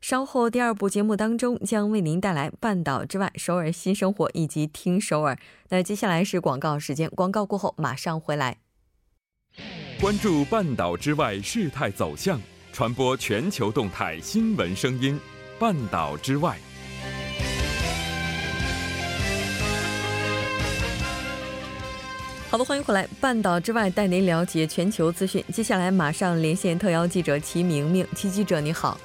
稍后第二部节目当中将为您带来《半岛之外》、首尔新生活以及听首尔。那接下来是广告时间，广告过后马上回来。关注半岛之外事态走向，传播全球动态新闻声音。半岛之外，好的，欢迎回来。半岛之外带您了解全球资讯。接下来马上连线特邀记者齐明明，齐记者你好。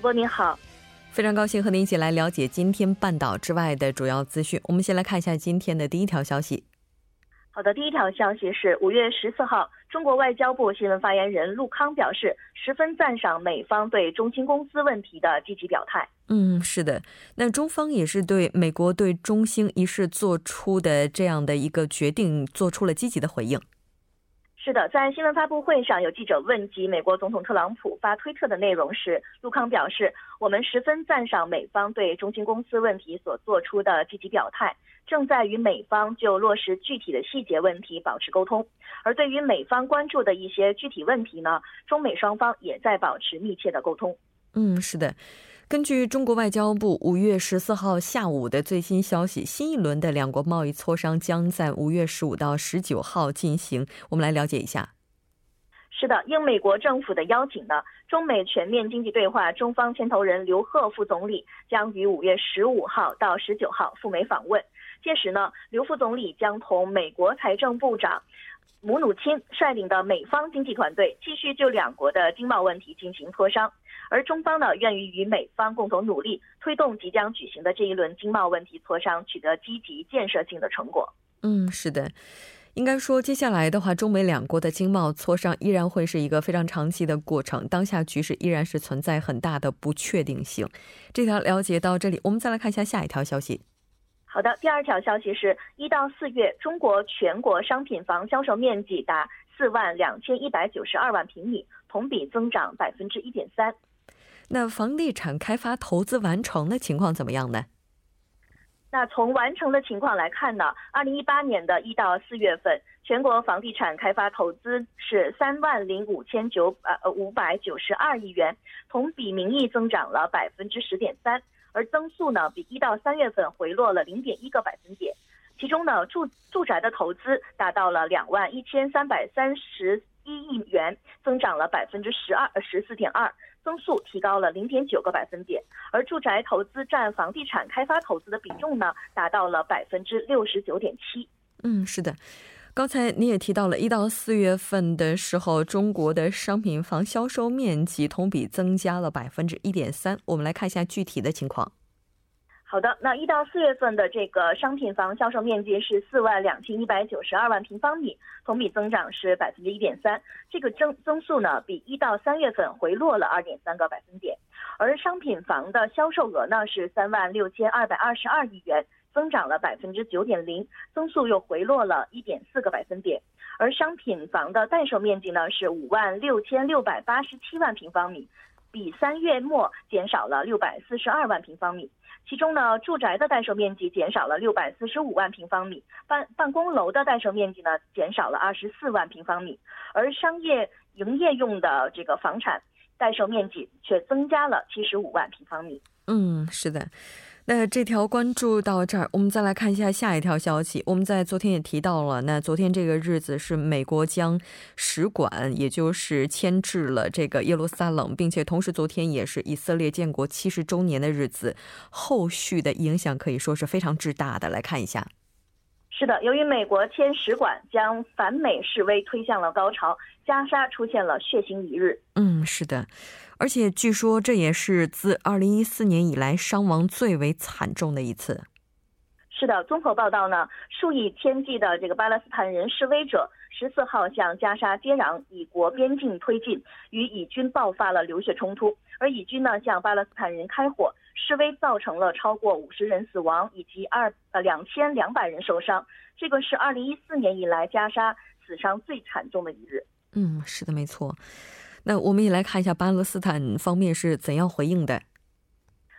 主播您好，非常高兴和您一起来了解今天半岛之外的主要资讯。我们先来看一下今天的第一条消息。好的，第一条消息是五月十四号，中国外交部新闻发言人陆康表示，十分赞赏美方对中兴公司问题的积极表态。嗯，是的，那中方也是对美国对中兴一事做出的这样的一个决定做出了积极的回应。是的，在新闻发布会上，有记者问及美国总统特朗普发推特的内容时，陆康表示：“我们十分赞赏美方对中兴公司问题所做出的积极表态，正在与美方就落实具体的细节问题保持沟通。而对于美方关注的一些具体问题呢，中美双方也在保持密切的沟通。”嗯，是的。根据中国外交部五月十四号下午的最新消息，新一轮的两国贸易磋商将在五月十五到十九号进行。我们来了解一下。是的，应美国政府的邀请呢，中美全面经济对话中方牵头人刘鹤副总理将于五月十五号到十九号赴美访问。届时呢，刘副总理将同美国财政部长姆努钦率领的美方经济团队继续就两国的经贸问题进行磋商。而中方呢，愿意与美方共同努力，推动即将举行的这一轮经贸问题磋商取得积极建设性的成果。嗯，是的，应该说，接下来的话，中美两国的经贸磋商依然会是一个非常长期的过程。当下局势依然是存在很大的不确定性。这条了解到这里，我们再来看一下下一条消息。好的，第二条消息是一到四月，中国全国商品房销售面积达四万两千一百九十二万平米，同比增长百分之一点三。那房地产开发投资完成的情况怎么样呢？那从完成的情况来看呢，二零一八年的一到四月份，全国房地产开发投资是三万零五千九呃五百九十二亿元，同比名义增长了百分之十点三，而增速呢比一到三月份回落了零点一个百分点。其中呢，住住宅的投资达到了两万一千三百三十一亿元，增长了百分之十二十四点二。增速提高了零点九个百分点，而住宅投资占房地产开发投资的比重呢，达到了百分之六十九点七。嗯，是的，刚才你也提到了，一到四月份的时候，中国的商品房销售面积同比增加了百分之一点三。我们来看一下具体的情况。好的，那一到四月份的这个商品房销售面积是四万两千一百九十二万平方米，同比增长是百分之一点三。这个增增速呢，比一到三月份回落了二点三个百分点。而商品房的销售额呢是三万六千二百二十二亿元，增长了百分之九点零，增速又回落了一点四个百分点。而商品房的待售面积呢是五万六千六百八十七万平方米，比三月末减少了六百四十二万平方米。其中呢，住宅的待售面积减少了六百四十五万平方米，办办公楼的待售面积呢减少了二十四万平方米，而商业营业用的这个房产待售面积却增加了七十五万平方米。嗯，是的。那这条关注到这儿，我们再来看一下下一条消息。我们在昨天也提到了，那昨天这个日子是美国将使馆，也就是迁至了这个耶路撒冷，并且同时昨天也是以色列建国七十周年的日子，后续的影响可以说是非常之大的。来看一下。是的，由于美国迁使馆将反美示威推向了高潮，加沙出现了血腥一日。嗯，是的。而且据说这也是自2014年以来伤亡最为惨重的一次。是的，综合报道呢，数以千计的这个巴勒斯坦人示威者十四号向加沙接壤以国边境推进，与以军爆发了流血冲突。而以军呢向巴勒斯坦人开火，示威造成了超过五十人死亡，以及二呃两千两百人受伤。这个是二零一四年以来加沙死伤最惨重的一日。嗯，是的，没错。那我们也来看一下巴勒斯坦方面是怎样回应的。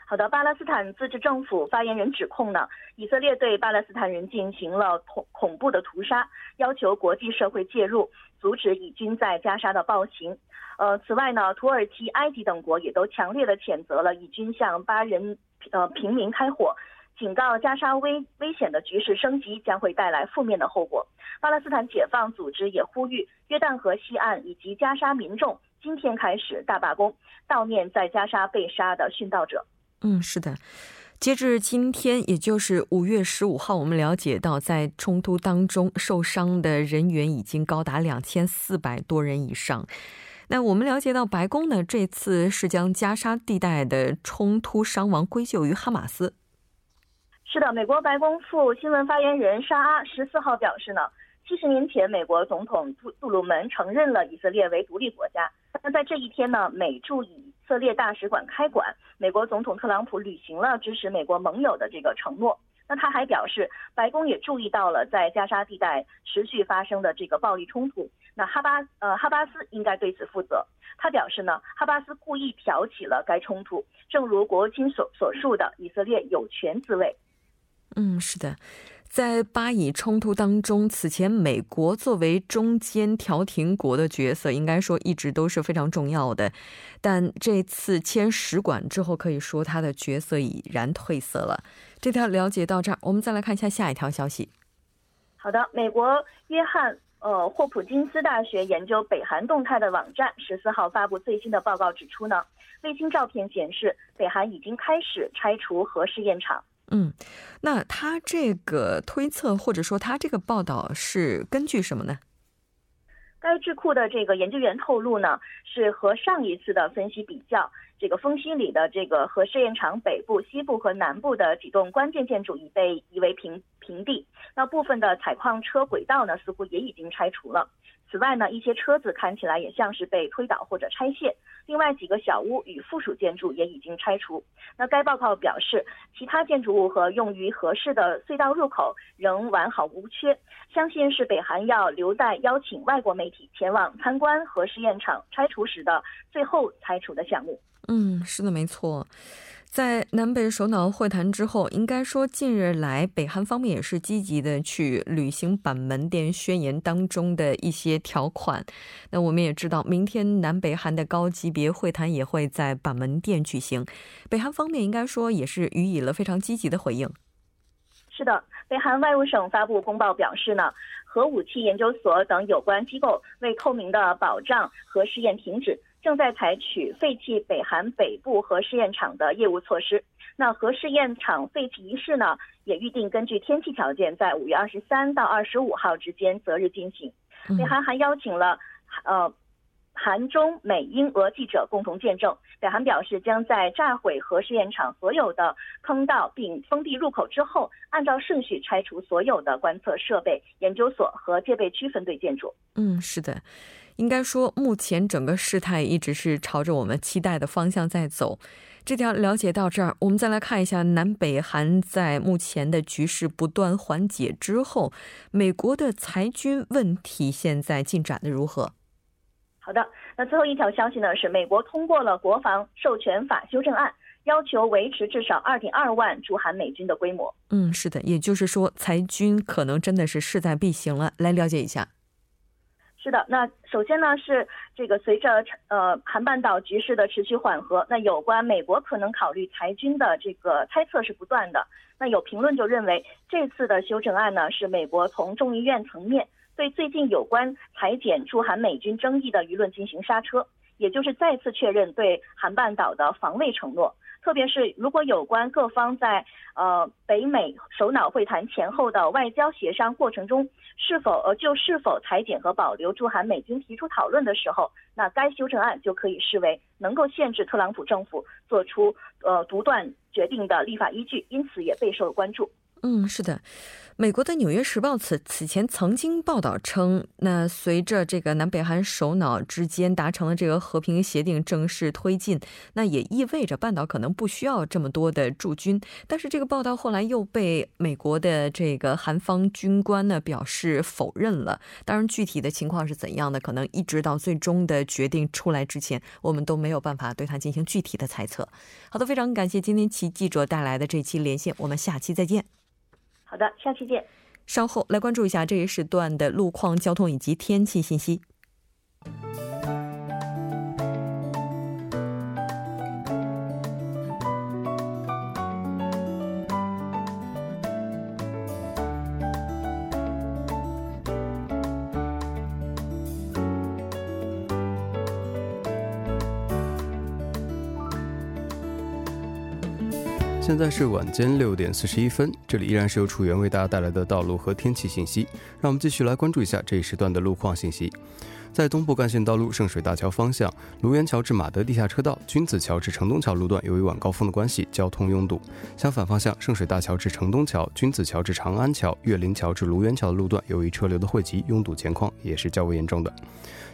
好的，巴勒斯坦自治政府发言人指控呢，以色列对巴勒斯坦人进行了恐恐怖的屠杀，要求国际社会介入，阻止以军在加沙的暴行。呃，此外呢，土耳其、埃及等国也都强烈的谴责了以军向巴人呃平民开火，警告加沙危危险的局势升级将会带来负面的后果。巴勒斯坦解放组织也呼吁约旦河西岸以及加沙民众今天开始大罢工，悼念在加沙被杀的殉道者。嗯，是的。截至今天，也就是五月十五号，我们了解到，在冲突当中受伤的人员已经高达两千四百多人以上。那我们了解到，白宫呢这次是将加沙地带的冲突伤亡归咎于哈马斯。是的，美国白宫副新闻发言人沙阿十四号表示呢，七十年前，美国总统杜杜鲁门承认了以色列为独立国家。那在这一天呢，美驻以色列大使馆开馆，美国总统特朗普履行了支持美国盟友的这个承诺。那他还表示，白宫也注意到了在加沙地带持续发生的这个暴力冲突。那哈巴呃哈巴斯应该对此负责。他表示呢，哈巴斯故意挑起了该冲突，正如国务卿所所述的，以色列有权自卫。嗯，是的。在巴以冲突当中，此前美国作为中间调停国的角色，应该说一直都是非常重要的。但这次迁使馆之后，可以说他的角色已然褪色了。这条了解到这儿，我们再来看一下下一条消息。好的，美国约翰呃霍普金斯大学研究北韩动态的网站十四号发布最新的报告，指出呢，卫星照片显示北韩已经开始拆除核试验场。嗯，那他这个推测或者说他这个报道是根据什么呢？该智库的这个研究员透露呢，是和上一次的分析比较，这个丰溪里的这个核试验场北部、西部和南部的几栋关键建筑已被夷为平平地，那部分的采矿车轨道呢，似乎也已经拆除了。此外呢，一些车子看起来也像是被推倒或者拆卸。另外几个小屋与附属建筑也已经拆除。那该报告表示，其他建筑物和用于合适的隧道入口仍完好无缺。相信是北韩要留待邀请外国媒体前往参观核试验场拆除时的最后拆除的项目。嗯，是的，没错。在南北首脑会谈之后，应该说近日来北韩方面也是积极的去履行板门店宣言当中的一些条款。那我们也知道，明天南北韩的高级别会谈也会在板门店举行，北韩方面应该说也是予以了非常积极的回应。是的，北韩外务省发布公报表示呢，核武器研究所等有关机构为透明的保障核试验停止。正在采取废弃北韩北部核试验场的业务措施。那核试验场废弃仪式呢，也预定根据天气条件，在五月二十三到二十五号之间择日进行。北韩还邀请了呃韩中美英俄记者共同见证。北韩表示，将在炸毁核试验场所有的坑道并封闭入口之后，按照顺序拆除所有的观测设备、研究所和戒备区分队建筑。嗯，是的。应该说，目前整个事态一直是朝着我们期待的方向在走。这条了解到这儿，我们再来看一下南北韩在目前的局势不断缓解之后，美国的裁军问题现在进展的如何？好的，那最后一条消息呢是，美国通过了国防授权法修正案，要求维持至少二点二万驻韩美军的规模。嗯，是的，也就是说裁军可能真的是势在必行了。来了解一下。是的，那首先呢是这个随着呃韩半岛局势的持续缓和，那有关美国可能考虑裁军的这个猜测是不断的。那有评论就认为，这次的修正案呢是美国从众议院层面对最近有关裁减驻韩美军争议的舆论进行刹车，也就是再次确认对韩半岛的防卫承诺。特别是如果有关各方在呃北美首脑会谈前后的外交协商过程中，是否呃就是否裁减和保留驻韩美军提出讨论的时候，那该修正案就可以视为能够限制特朗普政府做出呃独断决定的立法依据，因此也备受关注。嗯，是的。美国的《纽约时报》此此前曾经报道称，那随着这个南北韩首脑之间达成了这个和平协定正式推进，那也意味着半岛可能不需要这么多的驻军。但是这个报道后来又被美国的这个韩方军官呢表示否认了。当然，具体的情况是怎样的，可能一直到最终的决定出来之前，我们都没有办法对他进行具体的猜测。好的，非常感谢今天齐记者带来的这期连线，我们下期再见。好的，下期见。稍后来关注一下这一时段的路况、交通以及天气信息。现在是晚间六点四十一分，这里依然是由楚源为大家带来的道路和天气信息。让我们继续来关注一下这一时段的路况信息。在东部干线道路圣水大桥方向，卢园桥至马德地下车道、君子桥至城东桥路段，由于晚高峰的关系，交通拥堵。相反方向，圣水大桥至城东桥、君子桥至长安桥、岳林桥至卢园桥的路段，由于车流的汇集，拥堵情况也是较为严重的。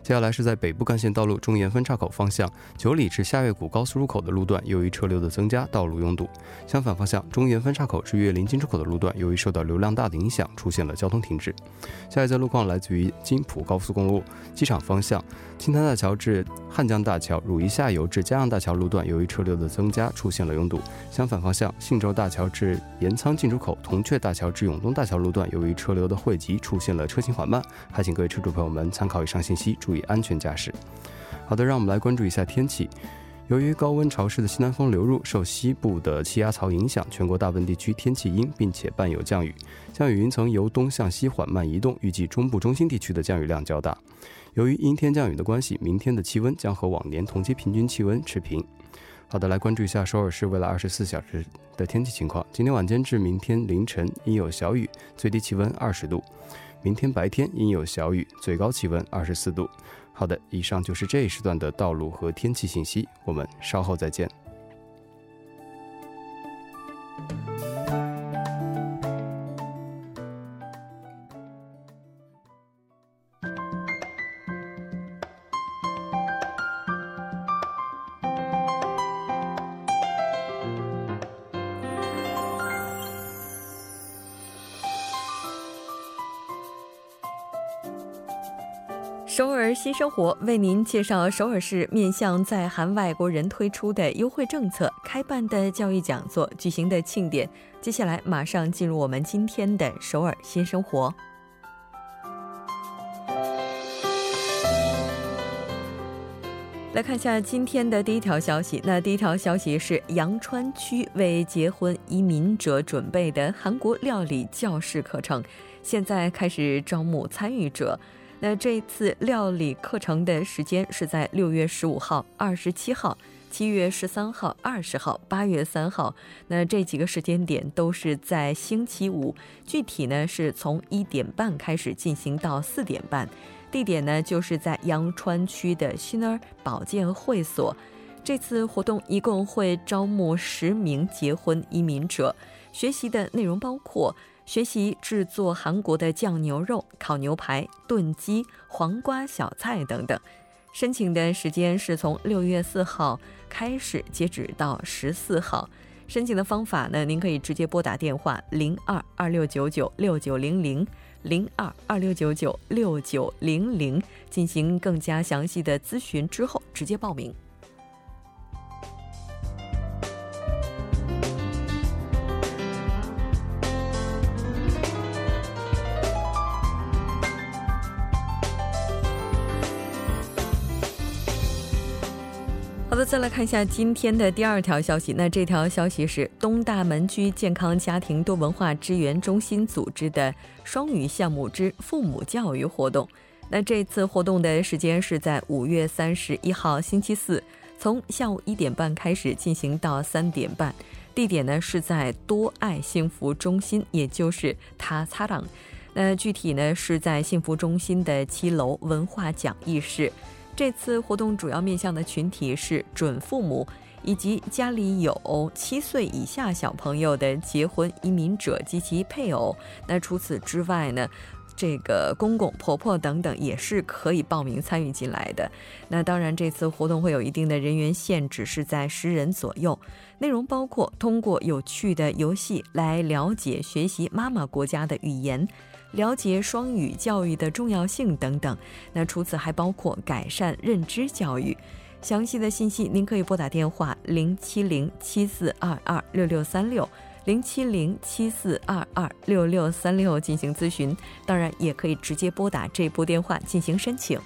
接下来是在北部干线道路中岩分岔口方向，九里至下月谷高速入口的路段，由于车流的增加，道路拥堵。相反方向，中岩分岔口至岳林进出口的路段，由于受到流量大的影响，出现了交通停滞。下一则路况来自于金浦高速公路场方向，青滩大桥至汉江大桥、汝宜下游至江阳大桥路段，由于车流的增加，出现了拥堵。相反方向，信州大桥至盐仓进出口、铜雀大桥至永东大桥路段，由于车流的汇集，出现了车行缓慢。还请各位车主朋友们参考以上信息，注意。安全驾驶。好的，让我们来关注一下天气。由于高温潮湿的西南风流入，受西部的气压槽影响，全国大部分地区天气阴，并且伴有降雨。降雨云层由东向西缓慢移动，预计中部中心地区的降雨量较大。由于阴天降雨的关系，明天的气温将和往年同期平均气温持平。好的，来关注一下首尔市未来二十四小时的天气情况。今天晚间至明天凌晨阴有小雨，最低气温二十度。明天白天阴有小雨，最高气温二十四度。好的，以上就是这一时段的道路和天气信息，我们稍后再见。活为您介绍首尔市面向在韩外国人推出的优惠政策、开办的教育讲座、举行的庆典。接下来马上进入我们今天的首尔新生活。来看一下今天的第一条消息。那第一条消息是阳川区为结婚移民者准备的韩国料理教室课程，现在开始招募参与者。那这次料理课程的时间是在六月十五号、二十七号、七月十三号、二十号、八月三号。那这几个时间点都是在星期五，具体呢是从一点半开始进行到四点半。地点呢就是在阳川区的新儿保健会所。这次活动一共会招募十名结婚移民者，学习的内容包括。学习制作韩国的酱牛肉、烤牛排、炖鸡、黄瓜小菜等等。申请的时间是从六月四号开始，截止到十四号。申请的方法呢，您可以直接拨打电话零二二六九九六九零零零二二六九九六九零零进行更加详细的咨询之后，直接报名。再来看一下今天的第二条消息。那这条消息是东大门区健康家庭多文化支援中心组织的双语项目之父母教育活动。那这次活动的时间是在五月三十一号星期四，从下午一点半开始进行到三点半。地点呢是在多爱幸福中心，也就是他擦朗。那具体呢是在幸福中心的七楼文化讲义室。这次活动主要面向的群体是准父母以及家里有七岁以下小朋友的结婚移民者及其配偶。那除此之外呢？这个公公婆婆等等也是可以报名参与进来的。那当然，这次活动会有一定的人员限制，是在十人左右。内容包括通过有趣的游戏来了解、学习妈妈国家的语言，了解双语教育的重要性等等。那除此还包括改善认知教育。详细的信息您可以拨打电话零七零七四二二六六三六。零七零七四二二六六三六进行咨询，当然也可以直接拨打这部电话进行申请。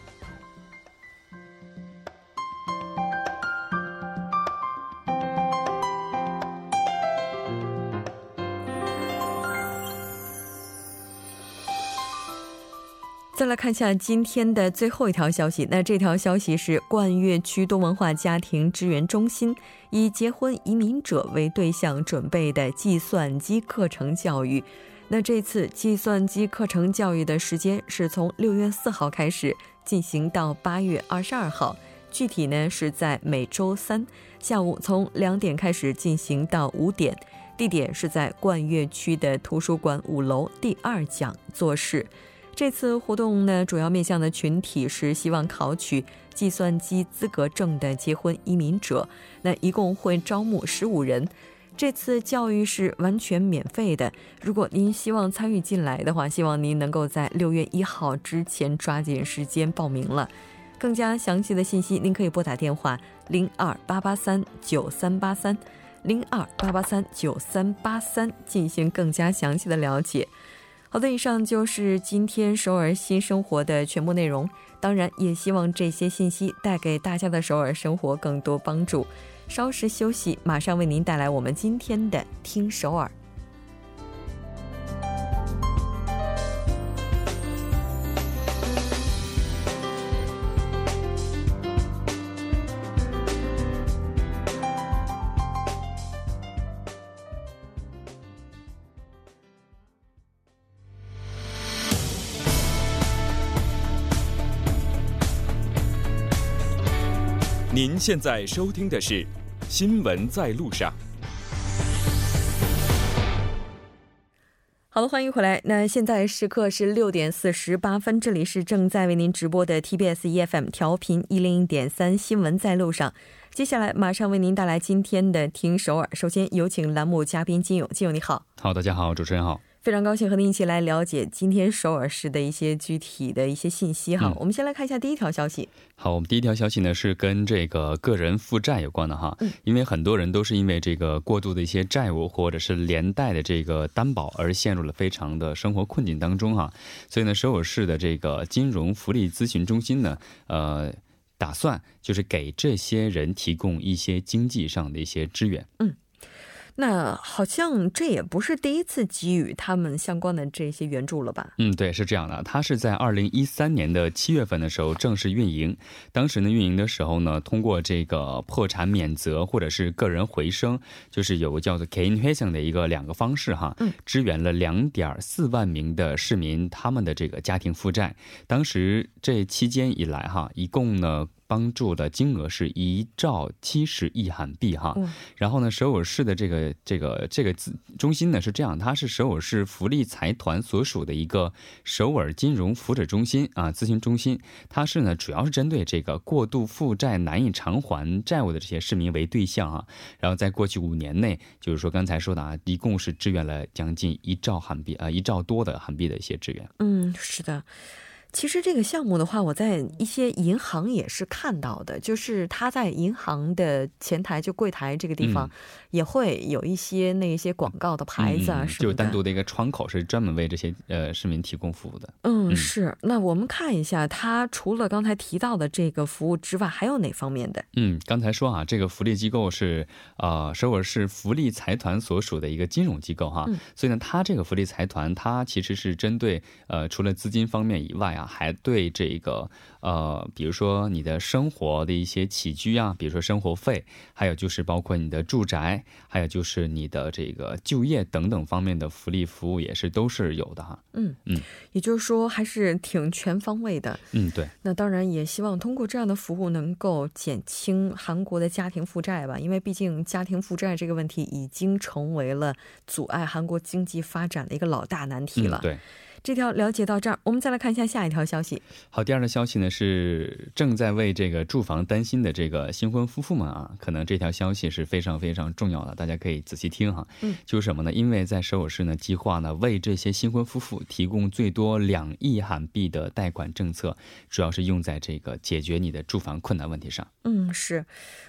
再来看一下今天的最后一条消息。那这条消息是冠岳区多文化家庭支援中心以结婚移民者为对象准备的计算机课程教育。那这次计算机课程教育的时间是从六月四号开始进行到八月二十二号，具体呢是在每周三下午从两点开始进行到五点，地点是在冠岳区的图书馆五楼第二讲座室。这次活动呢，主要面向的群体是希望考取计算机资格证的结婚移民者。那一共会招募十五人。这次教育是完全免费的。如果您希望参与进来的话，希望您能够在六月一号之前抓紧时间报名了。更加详细的信息，您可以拨打电话零二八八三九三八三零二八八三九三八三进行更加详细的了解。好的，以上就是今天首尔新生活的全部内容。当然，也希望这些信息带给大家的首尔生活更多帮助。稍事休息，马上为您带来我们今天的《听首尔》。您现在收听的是《新闻在路上》。好了，欢迎回来。那现在时刻是六点四十八分，这里是正在为您直播的 TBS EFM 调频一零一点三《新闻在路上》。接下来马上为您带来今天的《听首尔》。首先有请栏目嘉宾金勇，金勇你好。好，大家好，主持人好。非常高兴和您一起来了解今天首尔市的一些具体的一些信息哈。我们先来看一下第一条消息。好，我们第一条消息呢是跟这个个人负债有关的哈。嗯。因为很多人都是因为这个过度的一些债务或者是连带的这个担保而陷入了非常的生活困境当中哈。所以呢，首尔市的这个金融福利咨询中心呢，呃，打算就是给这些人提供一些经济上的一些支援。嗯。那好像这也不是第一次给予他们相关的这些援助了吧？嗯，对，是这样的。它是在二零一三年的七月份的时候正式运营。当时呢，运营的时候呢，通过这个破产免责或者是个人回升，就是有个叫做 k a i n h a s i n g 的一个两个方式哈，支援了两点四万名的市民他们的这个家庭负债。当时这期间以来哈，一共呢。帮助的金额是一兆七十亿韩币哈，然后呢，首尔市的这个这个这个资中心呢是这样，它是首尔市福利财团所属的一个首尔金融福祉中心啊咨询中心，它是呢主要是针对这个过度负债难以偿还债务的这些市民为对象啊，然后在过去五年内，就是说刚才说的啊，一共是支援了将近一兆韩币啊一兆多的韩币的一些支援。嗯，是的。其实这个项目的话，我在一些银行也是看到的，就是他在银行的前台就柜台这个地方，也会有一些那些广告的牌子啊，就单独的一个窗口是专门为这些呃市民提供服务的。嗯，是。那我们看一下，它除了刚才提到的这个服务之外，还有哪方面的？嗯，刚才说啊，这个福利机构是呃首尔市福利财团所属的一个金融机构哈，所以呢，它这个福利财团它其实是针对呃除了资金方面以外啊。啊，还对这个呃，比如说你的生活的一些起居啊，比如说生活费，还有就是包括你的住宅，还有就是你的这个就业等等方面的福利服务也是都是有的哈。嗯嗯，也就是说还是挺全方位的。嗯，对。那当然也希望通过这样的服务能够减轻韩国的家庭负债吧，因为毕竟家庭负债这个问题已经成为了阻碍韩国经济发展的一个老大难题了。对。这条了解到这儿，我们再来看一下下一条消息。好，第二条消息呢是正在为这个住房担心的这个新婚夫妇们啊，可能这条消息是非常非常重要的，大家可以仔细听哈。嗯，就是什么呢？因为在首尔市呢，计划呢为这些新婚夫妇提供最多两亿韩币的贷款政策，主要是用在这个解决你的住房困难问题上。嗯，是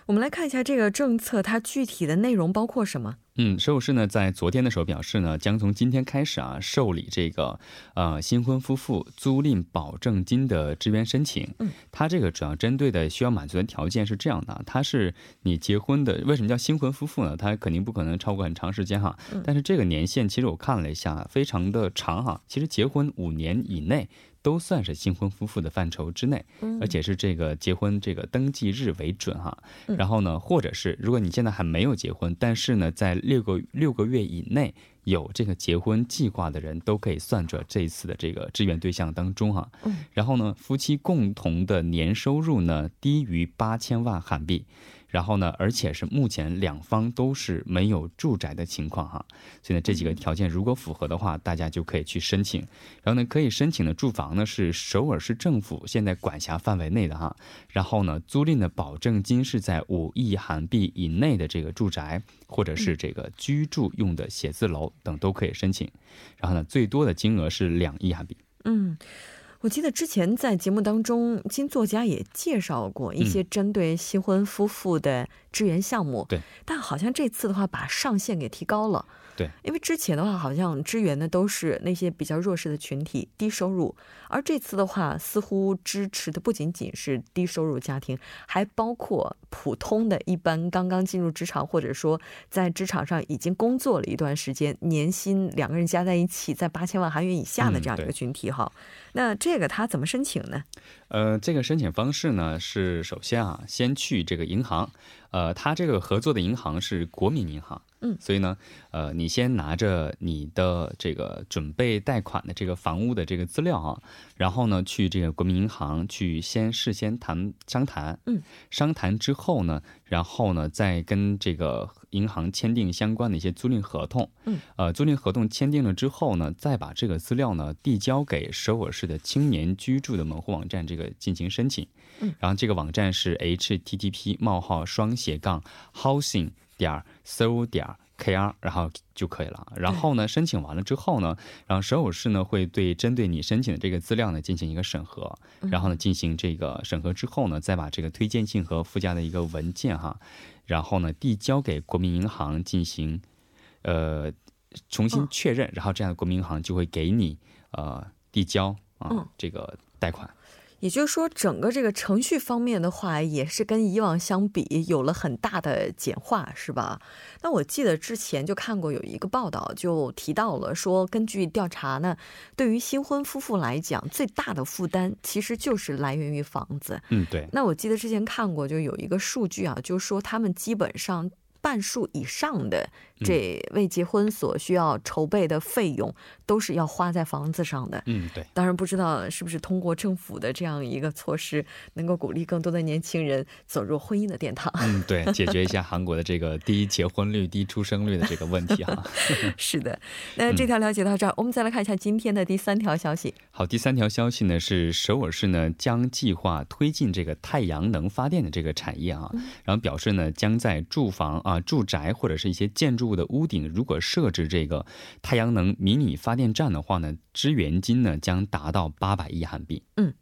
我们来看一下这个政策，它具体的内容包括什么？嗯，首尔市呢在昨天的时候表示呢，将从今天开始啊受理这个呃新婚夫妇租赁保证金的支援申请。嗯，它这个主要针对的需要满足的条件是这样的，它是你结婚的，为什么叫新婚夫妇呢？它肯定不可能超过很长时间哈。但是这个年限其实我看了一下，非常的长哈。其实结婚五年以内。都算是新婚夫妇的范畴之内，而且是这个结婚这个登记日为准哈。然后呢，或者是如果你现在还没有结婚，但是呢，在六个六个月以内有这个结婚计划的人，都可以算作这一次的这个志愿对象当中哈。然后呢，夫妻共同的年收入呢低于八千万韩币。然后呢，而且是目前两方都是没有住宅的情况哈，所以呢这几个条件如果符合的话，大家就可以去申请。然后呢，可以申请的住房呢是首尔市政府现在管辖范围内的哈。然后呢，租赁的保证金是在五亿韩币以内的这个住宅，或者是这个居住用的写字楼等都可以申请。然后呢，最多的金额是两亿韩币。嗯。我记得之前在节目当中，金作家也介绍过一些针对新婚夫妇的支援项目。对，但好像这次的话，把上限给提高了。对，因为之前的话，好像支援的都是那些比较弱势的群体、低收入，而这次的话，似乎支持的不仅仅是低收入家庭，还包括普通的一般刚刚进入职场，或者说在职场上已经工作了一段时间，年薪两个人加在一起在八千万韩元以下的这样一个群体哈。那这个他怎么申请呢？呃，这个申请方式呢是首先啊，先去这个银行，呃，他这个合作的银行是国民银行。嗯，所以呢，呃，你先拿着你的这个准备贷款的这个房屋的这个资料啊，然后呢，去这个国民银行去先事先谈商谈，嗯，商谈之后呢，然后呢，再跟这个银行签订相关的一些租赁合同，嗯，呃，租赁合同签订了之后呢，再把这个资料呢递交给首尔市的青年居住的门户网站这个进行申请，嗯，然后这个网站是 http: 冒号双斜杠 housing。点 so 点 kr，然后就可以了。然后呢，申请完了之后呢，然后首尔市呢会对针对你申请的这个资料呢进行一个审核，然后呢进行这个审核之后呢，再把这个推荐信和附加的一个文件哈，然后呢递交给国民银行进行呃重新确认，然后这样的国民银行就会给你呃递交啊这个贷款。也就是说，整个这个程序方面的话，也是跟以往相比有了很大的简化，是吧？那我记得之前就看过有一个报道，就提到了说，根据调查呢，对于新婚夫妇来讲，最大的负担其实就是来源于房子。嗯，对。那我记得之前看过，就有一个数据啊，就是说他们基本上。半数以上的这未结婚所需要筹备的费用，都是要花在房子上的。嗯，对。当然不知道是不是通过政府的这样一个措施，能够鼓励更多的年轻人走入婚姻的殿堂。嗯，对，解决一下韩国的这个低结婚率、低出生率的这个问题哈。是的，那这条了解到这儿，我们再来看一下今天的第三条消息。好，第三条消息呢是首尔市呢将计划推进这个太阳能发电的这个产业啊，然后表示呢将在住房啊。啊，住宅或者是一些建筑物的屋顶，如果设置这个太阳能迷你发电站的话呢，支援金呢将达到八百亿韩币。嗯。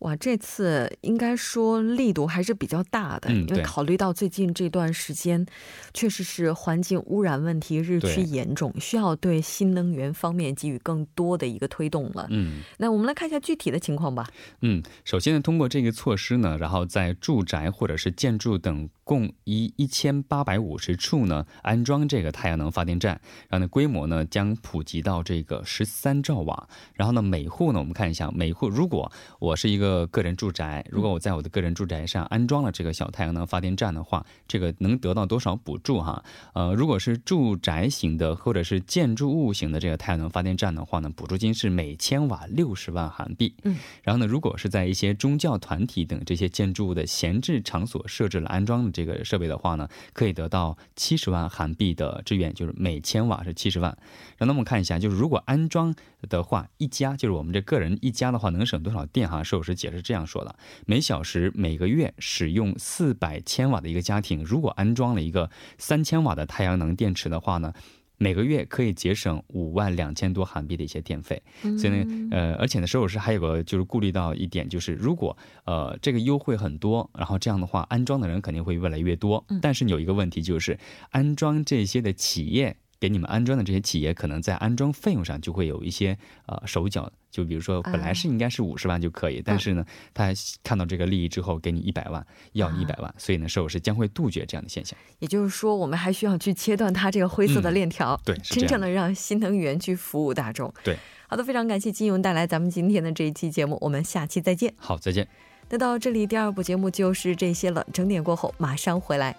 哇，这次应该说力度还是比较大的，嗯因为考虑到最近这段时间，确实是环境污染问题日趋严重，需要对新能源方面给予更多的一个推动了。嗯那我们来看一下具体的情况吧。嗯，首先呢，通过这个措施呢，然后在住宅或者是建筑等共一一千八百五十处呢安装这个太阳能发电站，然后呢规模呢将普及到这个十三兆瓦。然后呢每户呢，我们看一下每户，如果我是一个个人住宅，如果我在我的个人住宅上安装了这个小太阳能发电站的话，这个能得到多少补助哈？呃，如果是住宅型的或者是建筑物型的这个太阳能发电站的话呢，补助金是每千瓦六十万韩币。嗯，然后呢，如果是在一些宗教团体等这些建筑物的闲置场所设置了安装的这个设备的话呢，可以得到七十万韩币的支援，就是每千瓦是七十万。然后呢我们看一下，就是如果安装的话，一家就是我们这个人一家的话，能省多少电哈？摄影师解释这样说的：每小时、每个月使用四百千瓦的一个家庭，如果安装了一个三千瓦的太阳能电池的话呢，每个月可以节省五万两千多韩币的一些电费。所以呢，呃，而且呢，手首师还有个就是顾虑到一点，就是如果呃这个优惠很多，然后这样的话，安装的人肯定会越来越多。但是有一个问题就是，安装这些的企业给你们安装的这些企业，可能在安装费用上就会有一些呃手脚。就比如说，本来是应该是五十万就可以，但是呢，他看到这个利益之后，给你一百万，要你一百万，所以呢，手首师将会杜绝这样的现象。也就是说，我们还需要去切断它这个灰色的链条，对真正的让新能源去服务大众。对，好的，非常感谢金勇带来咱们今天的这一期节目，我们下期再见。好，再见。那到这里，第二部节目就是这些了，整点过后马上回来。